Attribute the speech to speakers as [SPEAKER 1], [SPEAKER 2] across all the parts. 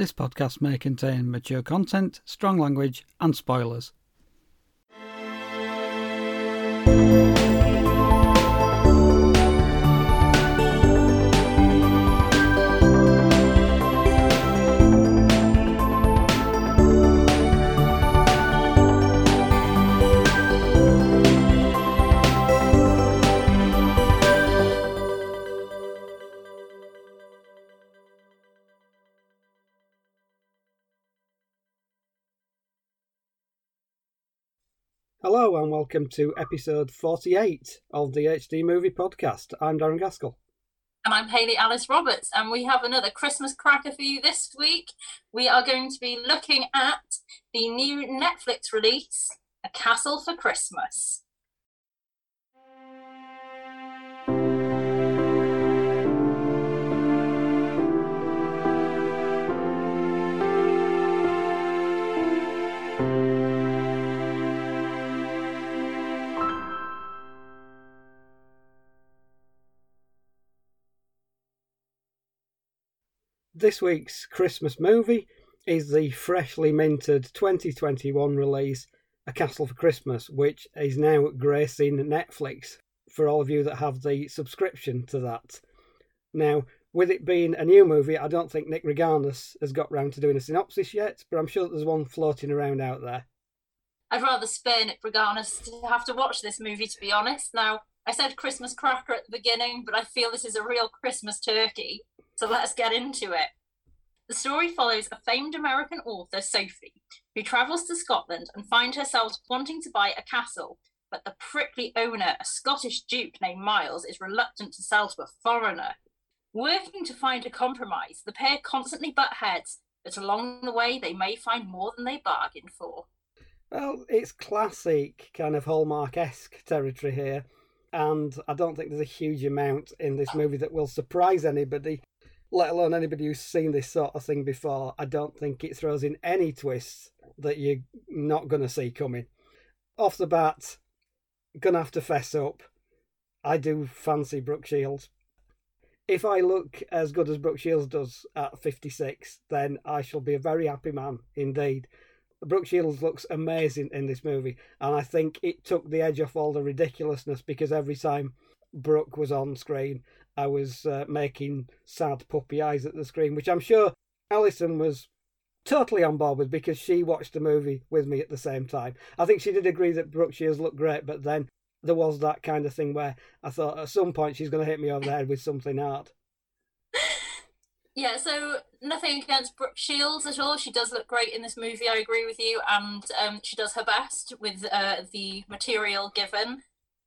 [SPEAKER 1] This podcast may contain mature content, strong language, and spoilers. Hello and welcome to episode 48 of the HD Movie Podcast. I'm Darren Gaskell.
[SPEAKER 2] And I'm Hayley Alice Roberts, and we have another Christmas cracker for you this week. We are going to be looking at the new Netflix release, A Castle for Christmas.
[SPEAKER 1] This week's Christmas movie is the freshly minted 2021 release, A Castle for Christmas, which is now gracing Netflix for all of you that have the subscription to that. Now, with it being a new movie, I don't think Nick Reganis has got round to doing a synopsis yet, but I'm sure there's one floating around out there.
[SPEAKER 2] I'd rather spare Nick Reganis to have to watch this movie, to be honest. Now, I said Christmas cracker at the beginning, but I feel this is a real Christmas turkey. So let's get into it. The story follows a famed American author, Sophie, who travels to Scotland and finds herself wanting to buy a castle, but the prickly owner, a Scottish duke named Miles, is reluctant to sell to a foreigner. Working to find a compromise, the pair constantly butt heads, but along the way they may find more than they bargained for.
[SPEAKER 1] Well, it's classic kind of Hallmark esque territory here, and I don't think there's a huge amount in this movie that will surprise anybody let alone anybody who's seen this sort of thing before, I don't think it throws in any twists that you're not going to see coming. Off the bat, gonna have to fess up. I do fancy Brooke Shields. If I look as good as Brooke Shields does at 56, then I shall be a very happy man indeed. Brooke Shields looks amazing in this movie, and I think it took the edge off all the ridiculousness because every time Brooke was on screen, I was uh, making sad puppy eyes at the screen, which I'm sure Alison was totally on board with because she watched the movie with me at the same time. I think she did agree that Brooke Shields looked great, but then there was that kind of thing where I thought at some point she's going to hit me over the head with something hard.
[SPEAKER 2] Yeah, so nothing against Brooke Shields at all. She does look great in this movie. I agree with you, and um, she does her best with uh, the material given.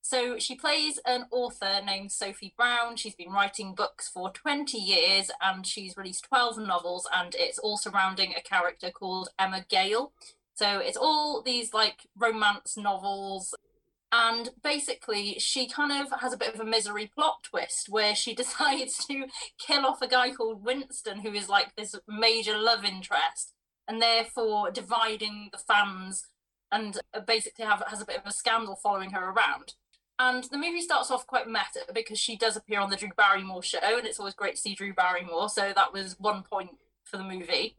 [SPEAKER 2] So she plays an author named Sophie Brown. She's been writing books for 20 years and she's released 12 novels, and it's all surrounding a character called Emma Gale. So it's all these like romance novels. And basically, she kind of has a bit of a misery plot twist where she decides to kill off a guy called Winston, who is like this major love interest, and therefore dividing the fans and uh, basically have, has a bit of a scandal following her around. And the movie starts off quite meta because she does appear on the Drew Barrymore show, and it's always great to see Drew Barrymore. So that was one point for the movie.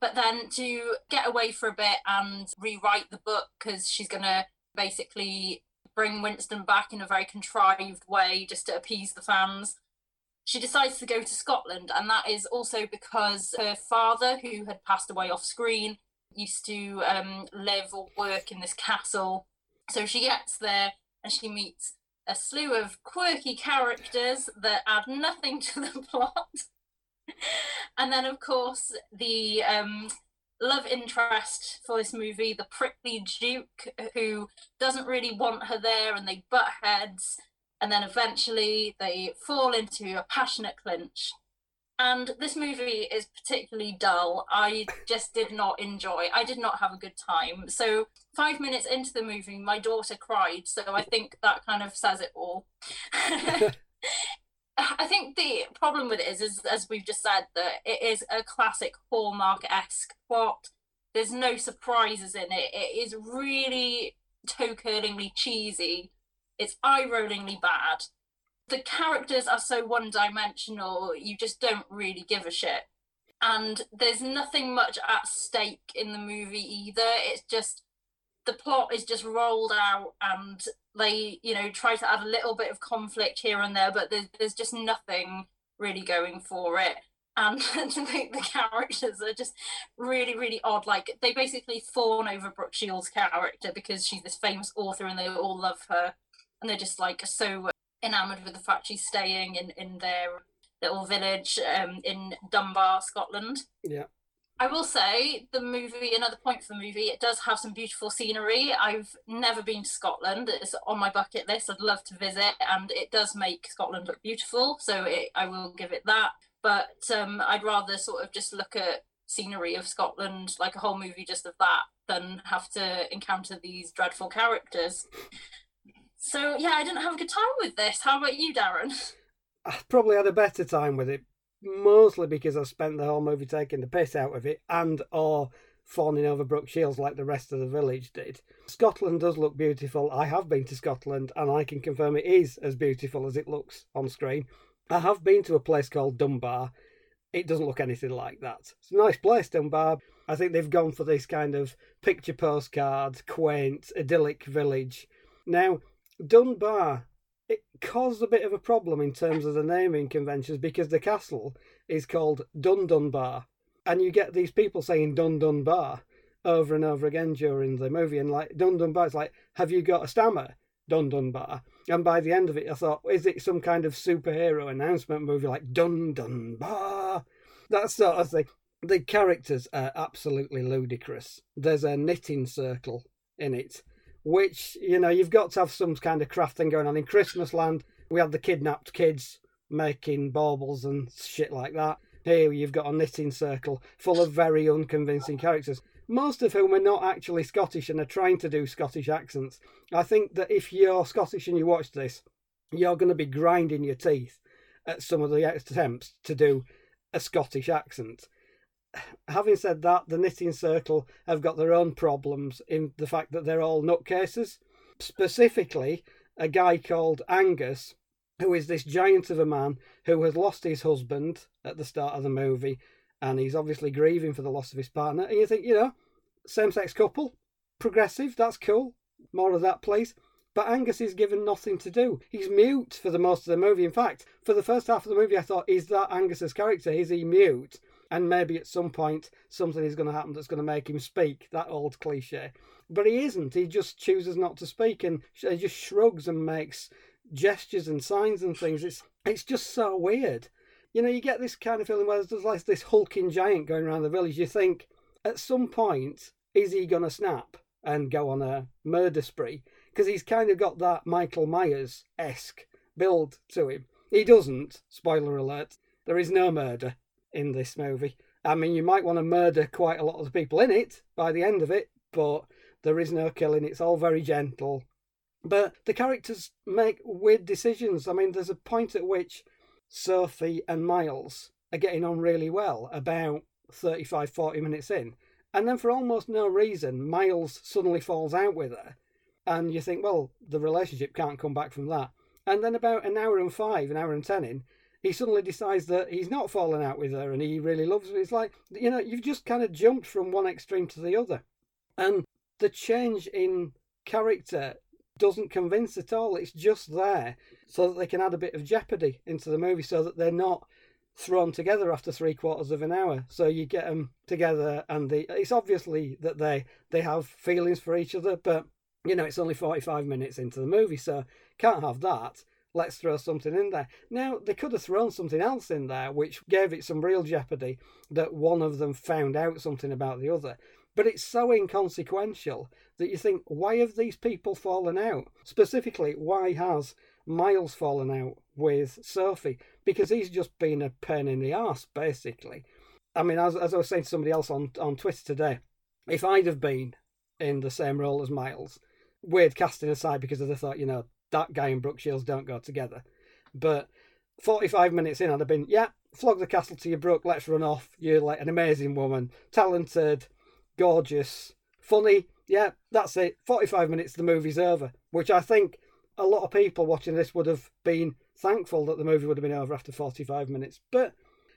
[SPEAKER 2] But then to get away for a bit and rewrite the book because she's going to basically bring Winston back in a very contrived way just to appease the fans. She decides to go to Scotland, and that is also because her father, who had passed away off screen, used to um, live or work in this castle. So she gets there and she meets a slew of quirky characters that add nothing to the plot. and then, of course, the um, love interest for this movie, the prickly Duke, who doesn't really want her there, and they butt heads. And then eventually they fall into a passionate clinch and this movie is particularly dull. I just did not enjoy. I did not have a good time. So five minutes into the movie, my daughter cried. So I think that kind of says it all. I think the problem with it is, is, as we've just said, that it is a classic Hallmark esque plot. There's no surprises in it. It is really toe curlingly cheesy. It's eye rollingly bad the characters are so one dimensional, you just don't really give a shit. and there's nothing much at stake in the movie either. It's just the plot is just rolled out and they, you know, try to add a little bit of conflict here and there, but there's, there's just nothing really going for it. And the, the characters are just really, really odd. Like they basically fawn over Brooke Shields' character because she's this famous author and they all love her. And they're just like so enamored with the fact she's staying in, in their little village um, in Dunbar, Scotland.
[SPEAKER 1] Yeah.
[SPEAKER 2] I will say the movie, another point for the movie, it does have some beautiful scenery. I've never been to Scotland. It's on my bucket list. I'd love to visit, and it does make Scotland look beautiful. So it, I will give it that. But um, I'd rather sort of just look at scenery of Scotland, like a whole movie just of that, than have to encounter these dreadful characters. So yeah, I didn't have a good time with this. How about you, Darren?
[SPEAKER 1] I probably had a better time with it, mostly because I spent the whole movie taking the piss out of it and or fawning over Brooke Shields like the rest of the village did. Scotland does look beautiful. I have been to Scotland and I can confirm it is as beautiful as it looks on screen. I have been to a place called Dunbar. It doesn't look anything like that. It's a nice place, Dunbar. I think they've gone for this kind of picture postcard, quaint, idyllic village. Now, Dunbar it caused a bit of a problem in terms of the naming conventions because the castle is called Dun Dunbar, and you get these people saying Dun Dunbar over and over again during the movie, and like Dun Dunbar, it's like, have you got a stammer? Dun Dunbar. And by the end of it, I thought, is it some kind of superhero announcement movie like Dun Dunbar? That sort of thing. The characters are absolutely ludicrous. There's a knitting circle in it which you know you've got to have some kind of crafting going on in Christmas Land. We had the kidnapped kids making baubles and shit like that. Here you've got a knitting circle full of very unconvincing characters, most of whom are not actually Scottish and are trying to do Scottish accents. I think that if you're Scottish and you watch this, you're going to be grinding your teeth at some of the attempts to do a Scottish accent having said that, the knitting circle have got their own problems in the fact that they're all nutcases. Specifically, a guy called Angus, who is this giant of a man who has lost his husband at the start of the movie, and he's obviously grieving for the loss of his partner. And you think, you know, same sex couple, progressive, that's cool. More of that, please. But Angus is given nothing to do. He's mute for the most of the movie. In fact, for the first half of the movie, I thought, is that Angus's character? Is he mute? And maybe at some point something is going to happen that's going to make him speak. That old cliche, but he isn't. He just chooses not to speak and he just shrugs and makes gestures and signs and things. It's it's just so weird. You know, you get this kind of feeling where there's like this hulking giant going around the village. You think at some point is he going to snap and go on a murder spree? Because he's kind of got that Michael Myers esque build to him. He doesn't. Spoiler alert. There is no murder in this movie. I mean, you might want to murder quite a lot of the people in it by the end of it, but there is no killing. It's all very gentle. But the characters make weird decisions. I mean, there's a point at which Sophie and Miles are getting on really well, about 35, 40 minutes in. And then, for almost no reason, Miles suddenly falls out with her. And you think, well, the relationship can't come back from that. And then, about an hour and five, an hour and ten in, he suddenly decides that he's not fallen out with her and he really loves her. It's like, you know, you've just kind of jumped from one extreme to the other. And the change in character doesn't convince at all. It's just there so that they can add a bit of jeopardy into the movie so that they're not thrown together after three quarters of an hour. So you get them together and it's obviously that they, they have feelings for each other, but you know, it's only 45 minutes into the movie, so can't have that let's throw something in there. Now, they could have thrown something else in there which gave it some real jeopardy that one of them found out something about the other. But it's so inconsequential that you think, why have these people fallen out? Specifically, why has Miles fallen out with Sophie? Because he's just been a pain in the ass, basically. I mean, as, as I was saying to somebody else on, on Twitter today, if I'd have been in the same role as Miles, weird casting aside because of the thought, you know, that guy and Brooke Shields don't go together. But 45 minutes in, I'd have been, yeah, flog the castle to you, Brooke, let's run off. You're like an amazing woman, talented, gorgeous, funny. Yeah, that's it. 45 minutes, the movie's over. Which I think a lot of people watching this would have been thankful that the movie would have been over after 45 minutes. But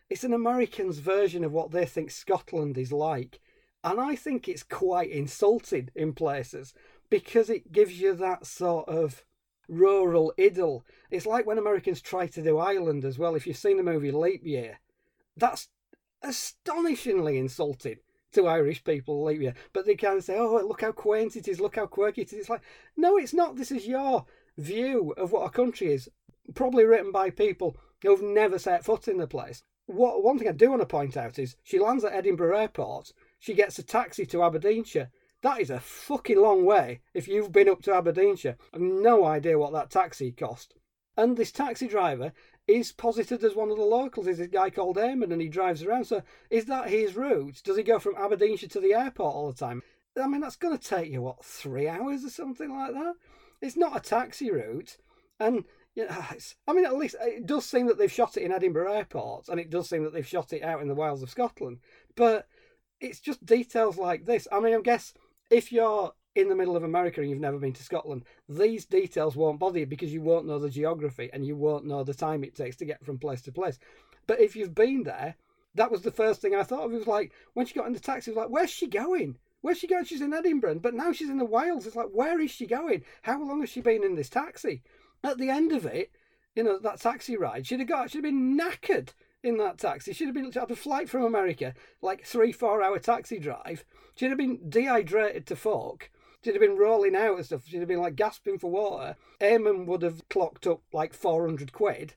[SPEAKER 1] it's an American's version of what they think Scotland is like. And I think it's quite insulting in places because it gives you that sort of rural idyll. It's like when Americans try to do Ireland as well. If you've seen the movie Leap Year, that's astonishingly insulting to Irish people, leap year. But they of say, oh, look how quaint it is, look how quirky it is. It's like, no, it's not. This is your view of what a country is, probably written by people who've never set foot in the place. What One thing I do want to point out is she lands at Edinburgh Airport, she gets a taxi to Aberdeenshire. That is a fucking long way if you've been up to Aberdeenshire. I've no idea what that taxi cost. And this taxi driver is posited as one of the locals. Is a guy called Eamon and he drives around. So is that his route? Does he go from Aberdeenshire to the airport all the time? I mean, that's going to take you, what, three hours or something like that? It's not a taxi route. And, you know, I mean, at least it does seem that they've shot it in Edinburgh Airport and it does seem that they've shot it out in the wilds of Scotland. But it's just details like this. I mean, I guess if you're in the middle of America and you've never been to Scotland, these details won't bother you because you won't know the geography and you won't know the time it takes to get from place to place. But if you've been there, that was the first thing I thought of. It was like when she got in the taxi, it was like, where's she going? Where's she going? She's in Edinburgh, but now she's in the Wales. It's like, where is she going? How long has she been in this taxi? At the end of it, you know, that taxi ride, she'd have got, she'd have been knackered in that taxi. She'd have been had a flight from America, like three, four hour taxi drive. She'd have been dehydrated to fuck. She'd have been rolling out and stuff. She'd have been like gasping for water. Eamon would have clocked up like 400 quid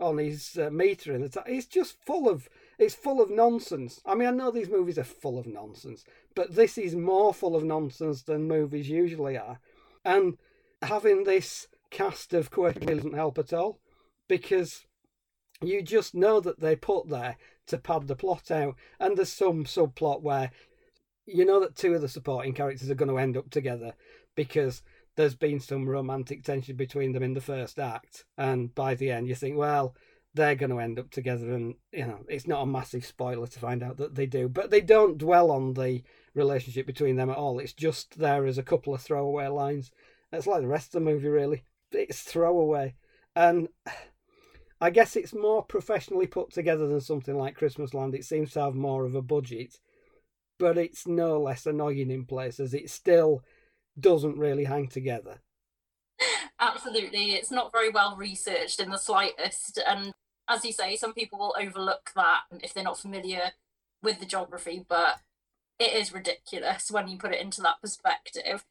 [SPEAKER 1] on his uh, meter in the ta- It's just full of it's full of nonsense. I mean, I know these movies are full of nonsense, but this is more full of nonsense than movies usually are. And having this cast of quirky doesn't help at all because you just know that they put there to pad the plot out. And there's some subplot where you know that two of the supporting characters are going to end up together because there's been some romantic tension between them in the first act. And by the end, you think, well, they're going to end up together. And, you know, it's not a massive spoiler to find out that they do. But they don't dwell on the relationship between them at all. It's just there as a couple of throwaway lines. It's like the rest of the movie, really. It's throwaway. And I guess it's more professionally put together than something like Christmas Land. It seems to have more of a budget, but it's no less annoying in places. It still doesn't really hang together.
[SPEAKER 2] Absolutely. It's not very well researched in the slightest. And as you say, some people will overlook that if they're not familiar with the geography, but it is ridiculous when you put it into that perspective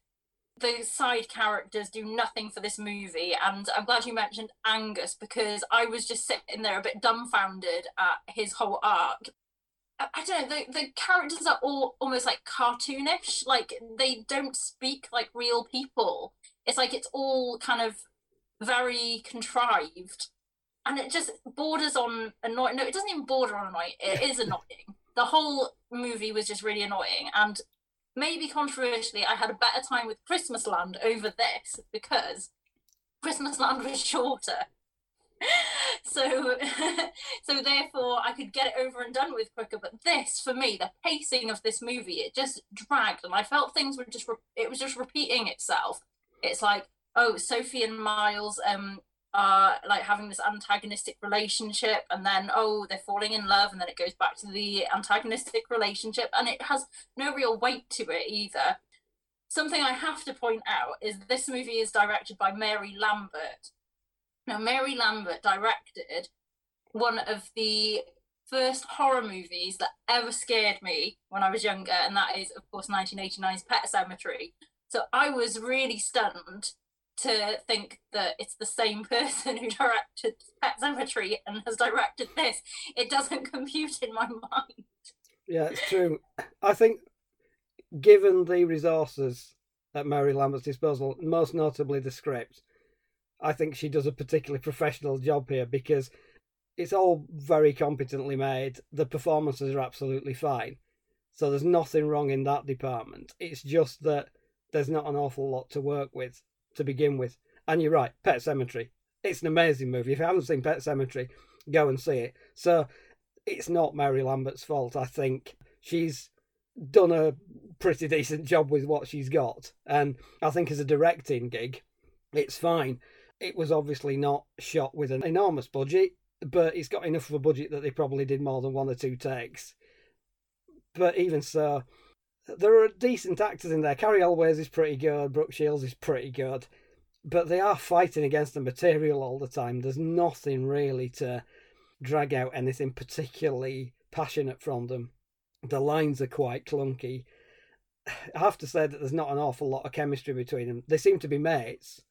[SPEAKER 2] the side characters do nothing for this movie and i'm glad you mentioned angus because i was just sitting there a bit dumbfounded at his whole arc. I don't know the, the characters are all almost like cartoonish like they don't speak like real people. It's like it's all kind of very contrived and it just borders on annoying no it doesn't even border on annoying it is annoying. The whole movie was just really annoying and maybe controversially, I had a better time with Christmas Land over this because Christmas Land was shorter. so so therefore I could get it over and done with quicker. But this, for me, the pacing of this movie, it just dragged, and I felt things were just re- it was just repeating itself. It's like, oh, Sophie and Miles um are like having this antagonistic relationship and then oh they're falling in love and then it goes back to the antagonistic relationship and it has no real weight to it either. Something i have to point out is this movie is directed by mary lambert. Now mary lambert directed one of the first horror movies that ever scared me when i was younger and that is of course 1989's pet sematary so i was really stunned to think that it's the same person who directed Pet Sematary and has directed this. It doesn't compute in my mind.
[SPEAKER 1] Yeah, it's true. I think, given the resources at Mary Lambert's disposal, most notably the script, I think she does a particularly professional job here because it's all very competently made. The performances are absolutely fine. So there's nothing wrong in that department. It's just that there's not an awful lot to work with to begin with. And you're right, Pet Sematary. It's an amazing movie. If you haven't seen Pet Sematary, go and see it. So it's not Mary Lambert's fault. I think she's done a pretty decent job with what she's got. And I think as a directing gig, it's fine. It was obviously not shot with an enormous budget. but it's got enough of a budget that they probably did more than one or two takes. But even so, there are decent actors in there. Cary Elwes is pretty good. Brooke Shields is pretty good. But they are fighting against the material all the time. There's nothing really to drag out anything particularly passionate from them. The lines are quite clunky. I have to say that there's not an awful lot of chemistry between them. They seem to be mates,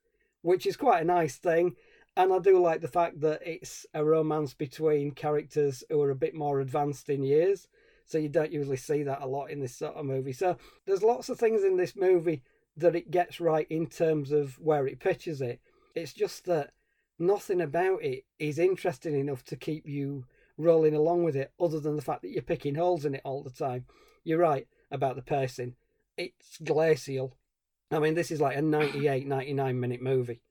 [SPEAKER 1] which is quite a nice thing. And I do like the fact that it's a romance between characters who are a bit more advanced in years. So you don't usually see that a lot in this sort of movie. So there's lots of things in this movie that it gets right in terms of where it pitches it. It's just that nothing about it is interesting enough to keep you rolling along with it, other than the fact that you're picking holes in it all the time. You're right about the pacing. It's glacial. I mean, this is like a 98, 99 minute movie,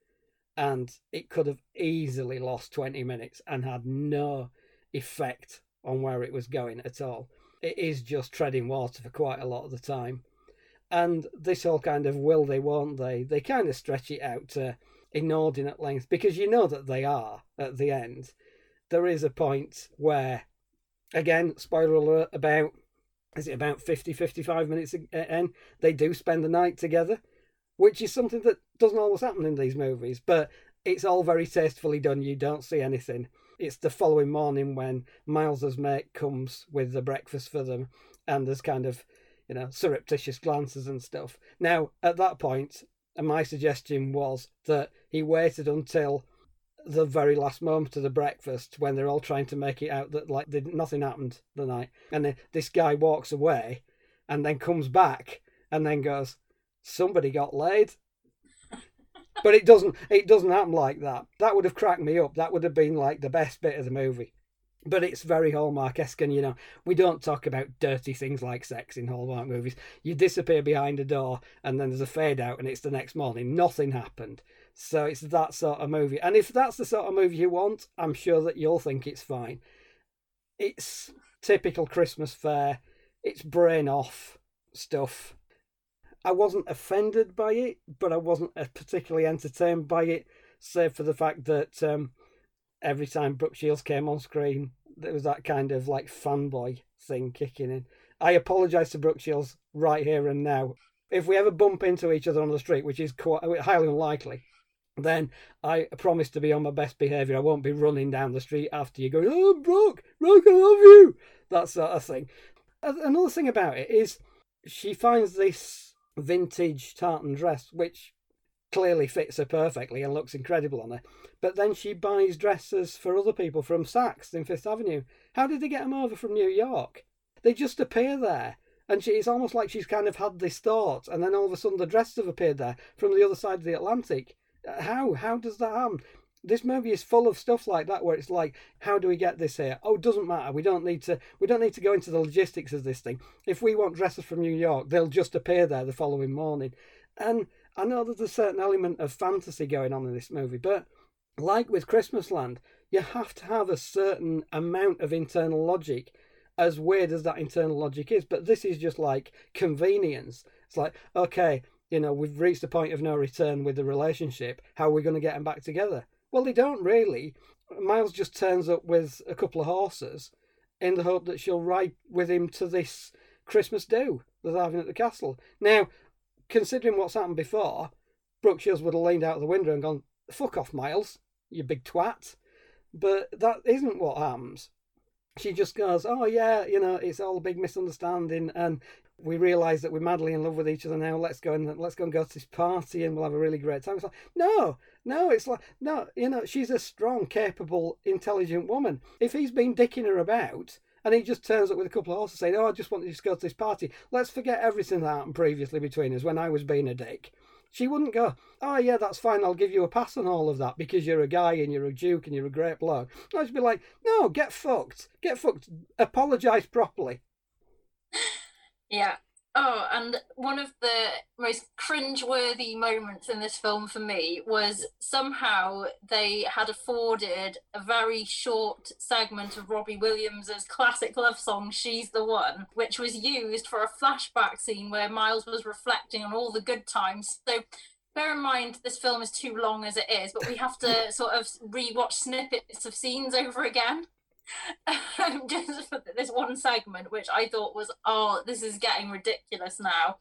[SPEAKER 1] and it could have easily lost 20 minutes and had no effect on where it was going at all it is just treading water for quite a lot of the time. And this whole kind of will they, won't they, they kind of stretch it out to inordinate length because you know that they are at the end. There is a point where, again, spoiler alert, about, is it about 50, 55 minutes in, they do spend the night together, which is something that doesn't always happen in these movies, but it's all very tastefully done. You don't see anything it's the following morning when Miles's mate comes with the breakfast for them, and there's kind of, you know, surreptitious glances and stuff. Now, at that point, my suggestion was that he waited until the very last moment of the breakfast when they're all trying to make it out that like nothing happened the night, and then this guy walks away, and then comes back and then goes, "Somebody got laid." But it doesn't it doesn't happen like that. That would have cracked me up. That would have been like the best bit of the movie. But it's very Hallmark esque, and you know, we don't talk about dirty things like sex in Hallmark movies. You disappear behind a door, and then there's a fade out, and it's the next morning. Nothing happened. So it's that sort of movie. And if that's the sort of movie you want, I'm sure that you'll think it's fine. It's typical Christmas fare, it's brain off stuff I wasn't offended by it, but I wasn't uh, particularly entertained by it, save for the fact that um, every time Brooke Shields came on screen, there was that kind of like fanboy thing kicking in. I apologise to Brooke Shields right here and now. If we ever bump into each other on the street, which is quite highly unlikely, then I promise to be on my best behaviour. I won't be running down the street after you going, oh, Brooke, Brooke, I love you. That sort of thing. Another thing about it is she finds this vintage tartan dress, which clearly fits her perfectly and looks incredible on her. But then she buys dresses for other people from Saks in Fifth Avenue. How did they get them over from New York? They just appear there. And she, it's almost like she's kind of had this thought, and then all of a sudden the dresses have appeared there from the other side of the Atlantic. How? How does that happen? This movie is full of stuff like that where it's like how do we get this here? Oh doesn't matter. We don't need to we don't need to go into the logistics of this thing. If we want dresses from new york they'll just appear there the following morning. And i know there's a certain element of fantasy going on in this movie but like with christmasland you have to have a certain amount of internal logic as weird as that internal logic is. But this is just like convenience. It's like okay you know we've reached a point of no return with the relationship. How are we going to get them back together well, they don't really. Miles just turns up with a couple of horses in the hope that she'll ride with him to this Christmas do they're having at the castle. Now, considering what's happened before, Brooke Shields would have leaned out of the window and gone, fuck off, Miles, you big twat. But that isn't what happens. She just goes, oh, yeah, you know, it's all a big misunderstanding, and we realise that we're madly in love with each other now. Let's go and let's go and go to this party, and we'll have a really great time. It's like, no, no, it's like, no, you know, she's a strong, capable, intelligent woman. If he's been dicking her about and he just turns up with a couple of horses saying, oh, I just want to just go to this party, let's forget everything that happened previously between us when I was being a dick. She wouldn't go, oh, yeah, that's fine, I'll give you a pass on all of that because you're a guy and you're a duke and you're a great bloke. I'd be like, no, get fucked. Get fucked. Apologise properly.
[SPEAKER 2] Yeah, Oh, and one of the most cringe-worthy moments in this film for me was somehow they had afforded a very short segment of Robbie Williams's classic love song "She's the One," which was used for a flashback scene where Miles was reflecting on all the good times. So bear in mind this film is too long as it is, but we have to sort of rewatch snippets of scenes over again. just for this one segment, which I thought was, oh, this is getting ridiculous now.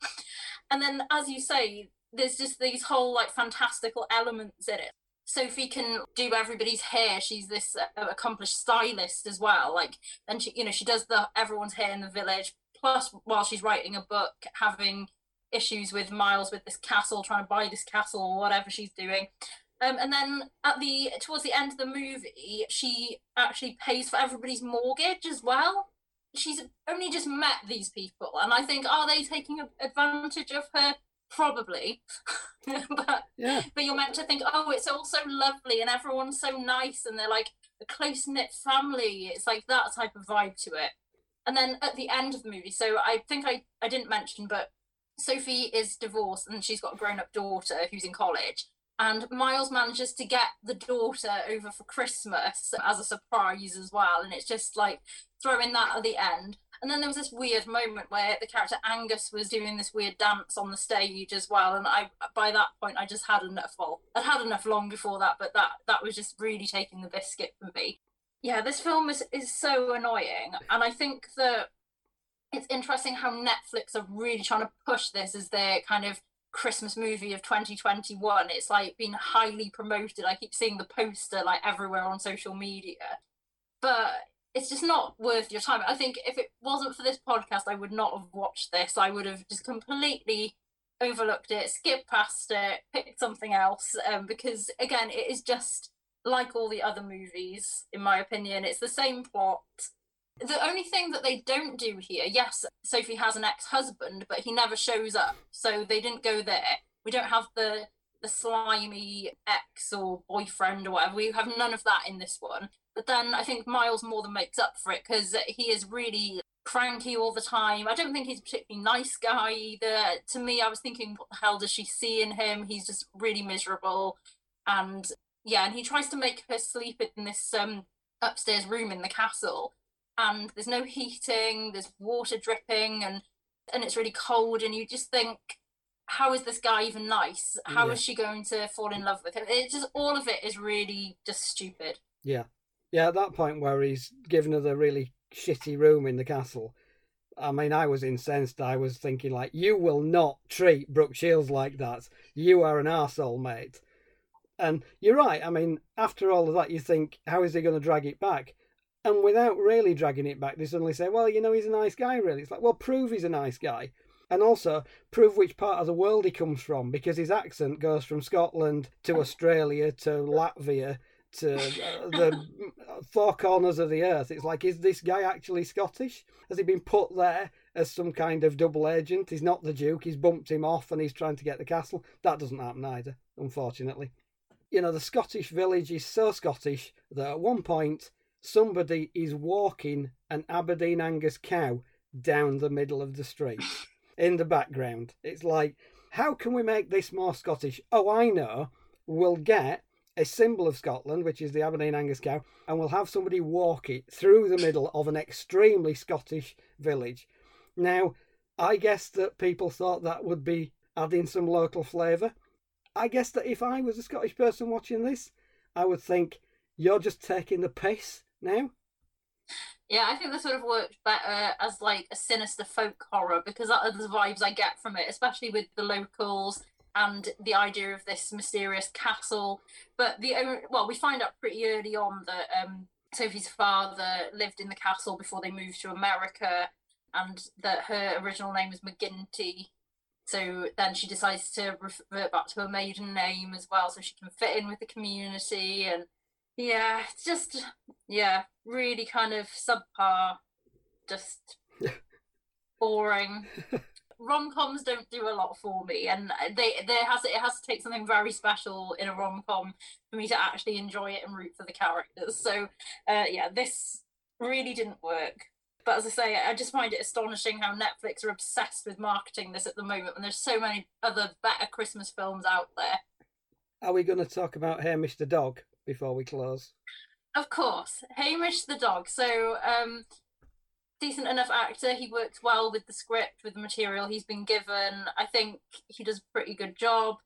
[SPEAKER 2] And then, as you say, there's just these whole like fantastical elements in it. Sophie can do everybody's hair. She's this uh, accomplished stylist as well. Like, and she, you know, she does the everyone's hair in the village. Plus, while she's writing a book, having issues with Miles with this castle, trying to buy this castle or whatever she's doing. Um, and then at the towards the end of the movie, she actually pays for everybody's mortgage as well. She's only just met these people, and I think are they taking advantage of her? Probably, but yeah. but you're meant to think, oh, it's all so lovely and everyone's so nice and they're like a close knit family. It's like that type of vibe to it. And then at the end of the movie, so I think I I didn't mention, but Sophie is divorced and she's got a grown up daughter who's in college and Miles manages to get the daughter over for Christmas as a surprise as well. And it's just like throwing that at the end. And then there was this weird moment where the character Angus was doing this weird dance on the stage as well. And I, by that point, I just had enough. Well, I'd had enough long before that, but that that was just really taking the biscuit for me. Yeah, this film is is so annoying, and I think that it's interesting how Netflix are really trying to push this as their kind of Christmas movie of 2021. It's like been highly promoted. I keep seeing the poster like everywhere on social media. But it's just not worth your time. I think if it wasn't for this podcast, I would not have watched this. I would have just completely overlooked it, skipped past it, picked something else. Um, because again, it is just like all the other movies, in my opinion. It's the same plot the only thing that they don't do here, yes, Sophie has an ex-husband, but he never shows up, so they didn't go there. We don't have the the slimy ex or boyfriend or whatever. We have none of that in this one. But then I think Miles more than makes up for it because he is really cranky all the time. I don't think he's a particularly nice guy either. To me, I was thinking, what the hell does she see in him? He's just really miserable. And yeah, and he tries to make her sleep in this um upstairs room in the castle and there's no heating, there's water dripping, and and it's really cold, and you just think, how is this guy even nice? How yeah. is she going to fall in love with him? It's just all of it is really just stupid.
[SPEAKER 1] Yeah, yeah. At that point where he's given her the really shitty room in the castle, I mean, I was incensed. I was thinking like, you will not treat Brooke Shields like that. You are an arsehole, mate. And you're right. I mean, after all of that, you think, how is he going to drag it back? And without really dragging it back, they suddenly say, well, you know, he's a nice guy, really. It's like, well, prove he's a nice guy. And also prove which part of the world he comes from, because his accent goes from Scotland to Australia to Latvia to uh, the four corners of the earth. It's like, is this guy actually Scottish? Has he been put there as some kind of double agent? He's not the Duke, he's bumped him off and he's trying to get the castle. That doesn't happen either, unfortunately. You know, the Scottish village is so Scottish that at one point somebody is walking an Aberdeen Angus cow down the middle of the street in the background. It's like, how can we make this more Scottish? Oh, I know. We'll get a symbol of Scotland, which is the Aberdeen Angus cow, and we'll have somebody walk it through the middle of an extremely Scottish village. Now, I guess that people thought that would be adding some local flavour. I guess that if I was a Scottish person watching this, I would think, you're just taking the piss now.
[SPEAKER 2] Yeah, I think this would have worked better as like a sinister folk horror because that are the vibes I get from it, especially with the locals and the idea of this mysterious castle. But the only, well, we find out pretty early on that um, Sophie's father lived in the castle before they moved to America, and that her original name was McGinty. So then she decides to revert back to her maiden name as well, so she can fit in with the community and yeah, it's just yeah, really kind of subpar, just boring. rom coms don't do a lot for me, and they there has it has to take something very special in a rom com for me to actually enjoy it and root for the characters. So, uh, yeah, this really didn't work. But as I say, I just find it astonishing how Netflix are obsessed with marketing this at the moment, when there's so many other better Christmas films out there.
[SPEAKER 1] Are we going to talk about Hamish Mr. dog? Before we close?
[SPEAKER 2] Of course, Hamish the dog. So, um, decent enough actor. He works well with the script, with the material he's been given. I think he does a pretty good job.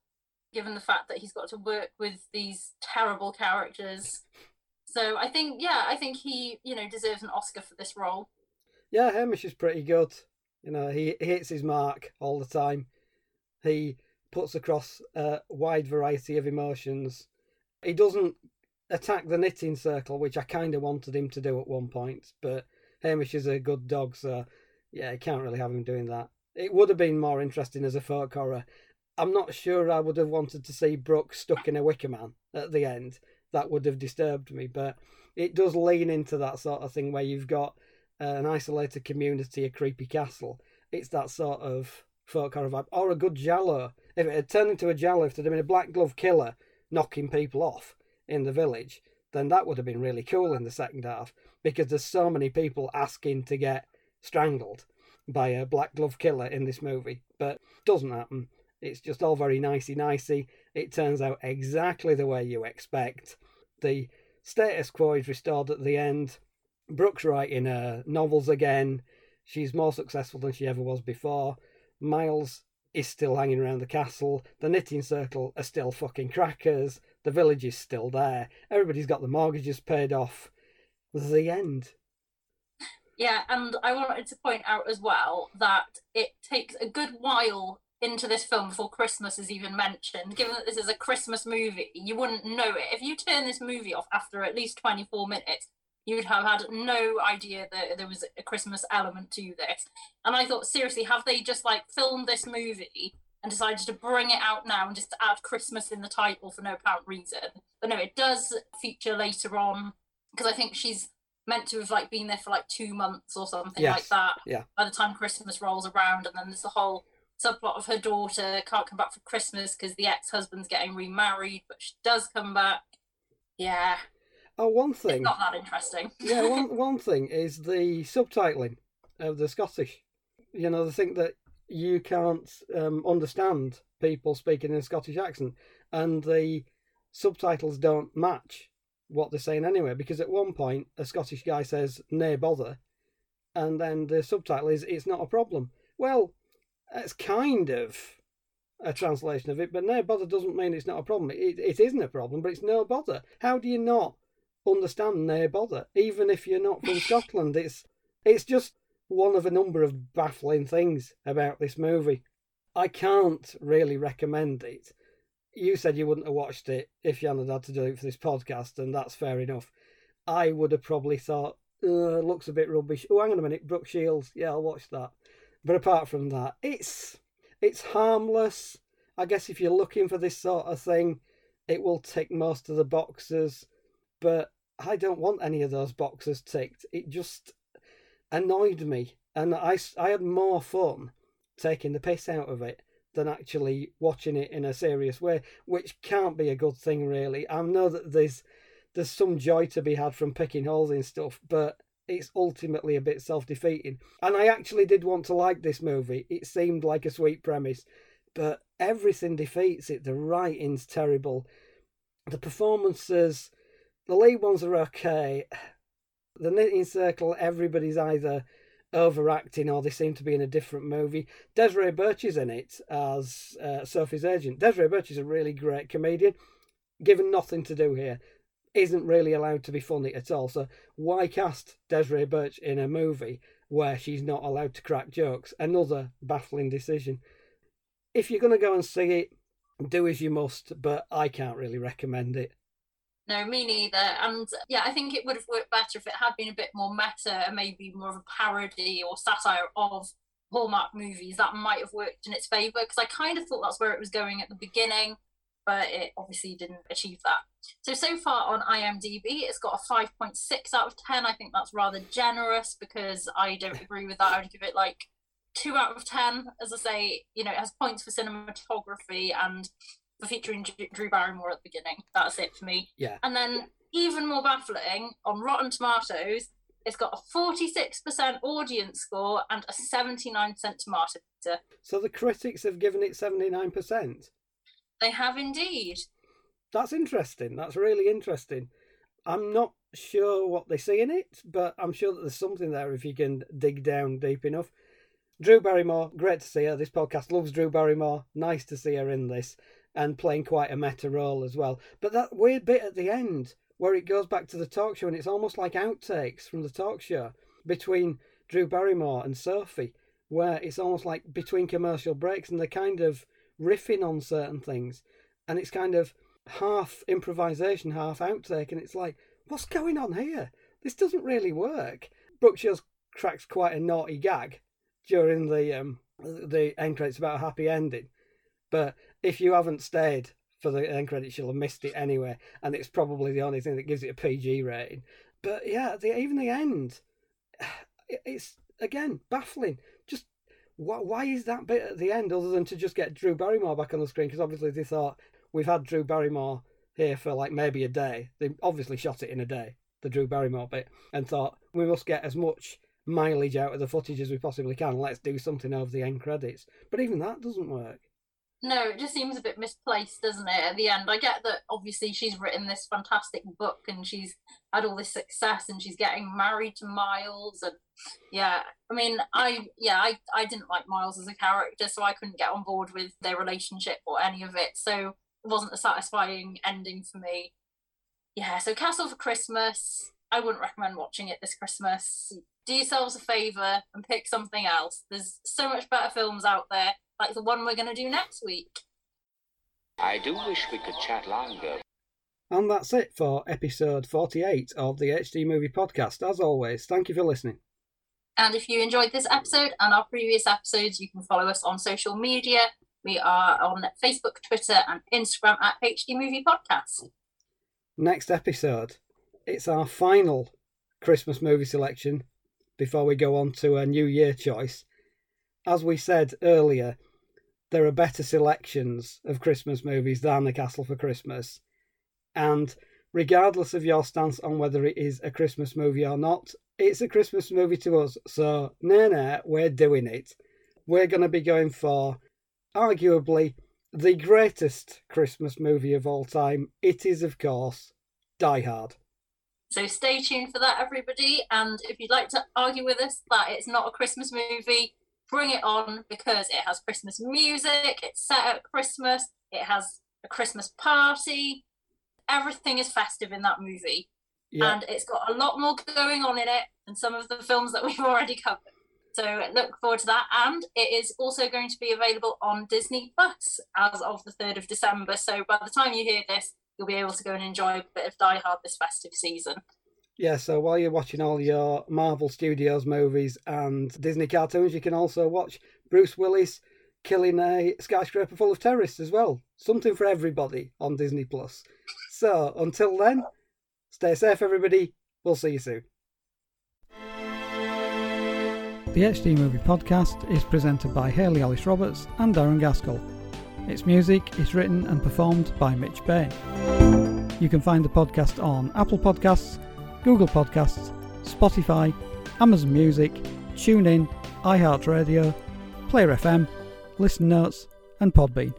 [SPEAKER 2] given the fact that he's got to work with these terrible characters. So I think, yeah, I think he, you know, deserves an Oscar for this role.
[SPEAKER 1] Yeah, Hamish is pretty good. You know, he hits his mark all the time. He puts across a wide variety of emotions. He doesn't attack the knitting circle, which I kind of wanted him to do at one point, but Hamish is a good dog, so yeah, you can't really have him doing that. It would have been more interesting as a folk horror. I'm not sure I would have wanted to see Brooke stuck in a wicker man at the end. That would have disturbed me, but it does lean into that sort of thing where you've got uh, an isolated community, a creepy castle. It's that sort of folk horror vibe, or a good giallo. If it had turned into a giallo, if there'd been a black glove killer knocking people off in the village, then that would have been really cool in the second half because there's so many people asking to get strangled by a black glove killer in this movie, but doesn't happen. It's just all very nicey nicey. It turns out exactly the way you expect. The status quo is restored at the end. Brooke's writing her novels again. She's more successful than she ever was before. Miles is still hanging around the castle. The knitting circle are still fucking crackers. The village is still there. Everybody's got the mortgages paid off. The end.
[SPEAKER 2] Yeah, and I wanted to point out as well that it takes a good while into this film before Christmas is even mentioned. Given that this is a Christmas movie, you wouldn't know it. If you turn this movie off after at least 24 minutes, you would have had no idea that there was a Christmas element to this. And I thought, seriously, have they just like filmed this movie and decided to bring it out now and just add Christmas in the title for no apparent reason? But no, it does feature later on because I think she's meant to have like been there for like two months or something
[SPEAKER 1] Yes.
[SPEAKER 2] like that.
[SPEAKER 1] Yeah.
[SPEAKER 2] By the time Christmas rolls around, and then there's the whole subplot of her daughter can't come back for Christmas because the ex-husband's getting remarried, but she does come back. Yeah,
[SPEAKER 1] Oh, one
[SPEAKER 2] it's
[SPEAKER 1] thing.
[SPEAKER 2] not that interesting.
[SPEAKER 1] yeah, one one thing is the subtitling of the Scottish. You know, the thing that you can't um, understand people speaking in a Scottish accent, and the subtitles don't match what they're saying anyway. Because at one point, a Scottish guy says "nay bother," and then the subtitle is "it's not a problem." Well, it's kind of a translation of it, but no bother doesn't mean it's not a problem. It, it isn't a problem, but it's no bother. How do you not understand no bother, even if you're not from Scotland? It's it's just one of a number of baffling things about this movie. I can't really recommend it. You said you wouldn't have watched it if you hadn't had to do it for this podcast, and that's fair enough. I would have probably thought, uh, looks a bit rubbish. Oh, hang on a minute, Brooke Shields. Yeah, I'll watch that. But apart from that, it's it's harmless. I guess if you're looking for this sort of thing, it will tick most of the boxes. But I don't want any of those boxes ticked. It just annoyed me, and I, I had more fun taking the piss out of it than actually watching it in a serious way, which can't be a good thing, really. I know that there's there's some joy to be had from picking holes in stuff, but it's ultimately a bit self defeating. And I actually did want to like this movie. It seemed like a sweet premise, but everything defeats it. The writing's terrible. The performances, the lead ones are okay. The knitting circle, everybody's either overacting or they seem to be in a different movie. Desiree Burch is in it as uh, Sophie's agent. Desiree Burch is a really great comedian, given nothing to do here isn't really allowed to be funny at all. So why cast Desiree Burch in a movie where she's not allowed to crack jokes? Another baffling decision. If you're going to go and see it, do as you must, but I can't really recommend it.
[SPEAKER 2] No, me neither. And yeah, I think it would have worked better if it had been a bit more meta and maybe more of a parody or satire of Hallmark movies. That might have worked in its favour because I kind of thought that's where it was going at the beginning, but it obviously didn't achieve that. So, so far on IMDb, it's got a 5.6 out of 10. I think that's rather generous because I don't agree with that. I would give it like 2 out of 10. As I say, you know, it has points for cinematography and featuring Drew Barrymore at the beginning. That's it for me.
[SPEAKER 1] Yeah.
[SPEAKER 2] And then, even more baffling, on Rotten Tomatoes, it's got a 46% audience score and a 79% tomato meter.
[SPEAKER 1] So the critics have given it 79%.
[SPEAKER 2] They have indeed.
[SPEAKER 1] That's interesting. That's really interesting. I'm not sure what they see in it, but I'm sure that there's something there if you can dig down deep enough. Drew Barrymore, great to see her. This podcast loves Drew Barrymore. Nice to see her in this. And playing quite a meta role as well. But that weird bit at the end where it goes back to the talk show and it's almost like outtakes from the talk show between Drew Barrymore and Sophie, where it's almost like between commercial breaks and they're kind of riffing on certain things. And it's kind of half improvisation, half outtake. And it's like, what's going on here? This doesn't really work. Brooke Shields cracks quite a naughty gag during the um, the end credits about a happy ending. But if you haven't stayed for the end credits, you'll have missed it anyway, and it's probably the only thing that gives it a PG rating. But yeah, the, even the end, it's again baffling. Just why, why is that bit at the end other than to just get Drew Barrymore back on the screen? Because obviously they thought we've had Drew Barrymore here for like maybe a day. They obviously shot it in a day, the Drew Barrymore bit, and thought we must get as much mileage out of the footage as we possibly can. Let's do something over the end credits. But even that doesn't work.
[SPEAKER 2] No, it just seems a bit misplaced, doesn't it? At the end, I get that obviously she's written this fantastic book and she's had all this success and she's getting married to Miles and yeah, I mean, I yeah, I I didn't like Miles as a character, so I couldn't get on board with their relationship or any of it. So it wasn't a satisfying ending for me. Yeah, so Castle for Christmas. I wouldn't recommend watching it this Christmas. Do yourselves a favour and pick something else. There's so much better films out there, like the one we're going to do next week.
[SPEAKER 3] I do wish we could chat longer.
[SPEAKER 1] And that's it for episode 48 of the HD Movie Podcast. As always, thank you for listening.
[SPEAKER 2] And if you enjoyed this episode and our previous episodes, you can follow us on social media. We are on Facebook, Twitter, and Instagram at HD Movie Podcast.
[SPEAKER 1] Next episode, it's our final Christmas movie selection before we go on to a New Year choice. As we said earlier, there are better selections of Christmas movies than The Castle for Christmas. And regardless of your stance on whether it is a Christmas movie or not, it's a Christmas movie to us. So, no, no, we're doing it. We're going to be going for arguably the greatest Christmas movie of all time. It is, of course, Die Hard.
[SPEAKER 2] So stay tuned for that, everybody. And if you'd like to argue with us that it's not a Christmas movie, bring it on because it has Christmas music, it's set at Christmas, it has a Christmas party. Everything is festive in that movie. Yeah. And it's got a lot more going on in it than some of the films that we've already covered. So look forward to that. And it is also going to be available on Disney Plus as of the 3rd of December. So by the time you hear this, you'll be able to go and enjoy a bit of Die Hard this festive season.
[SPEAKER 1] Yeah, so while you're watching all your Marvel Studios movies and Disney cartoons, you can also watch Bruce Willis killing a skyscraper full of terrorists as well. Something for everybody on Disney Plus. So until then, stay safe, everybody. We'll see you soon. The HD Movie Podcast is presented by Hayley Alice Roberts and Darren Gaskell. Its music is written and performed by Mitch Bain. You can find the podcast on Apple Podcasts, Google Podcasts, Spotify, Amazon Music, TuneIn, iHeartRadio, Player FM, Listen Notes, and Podbean.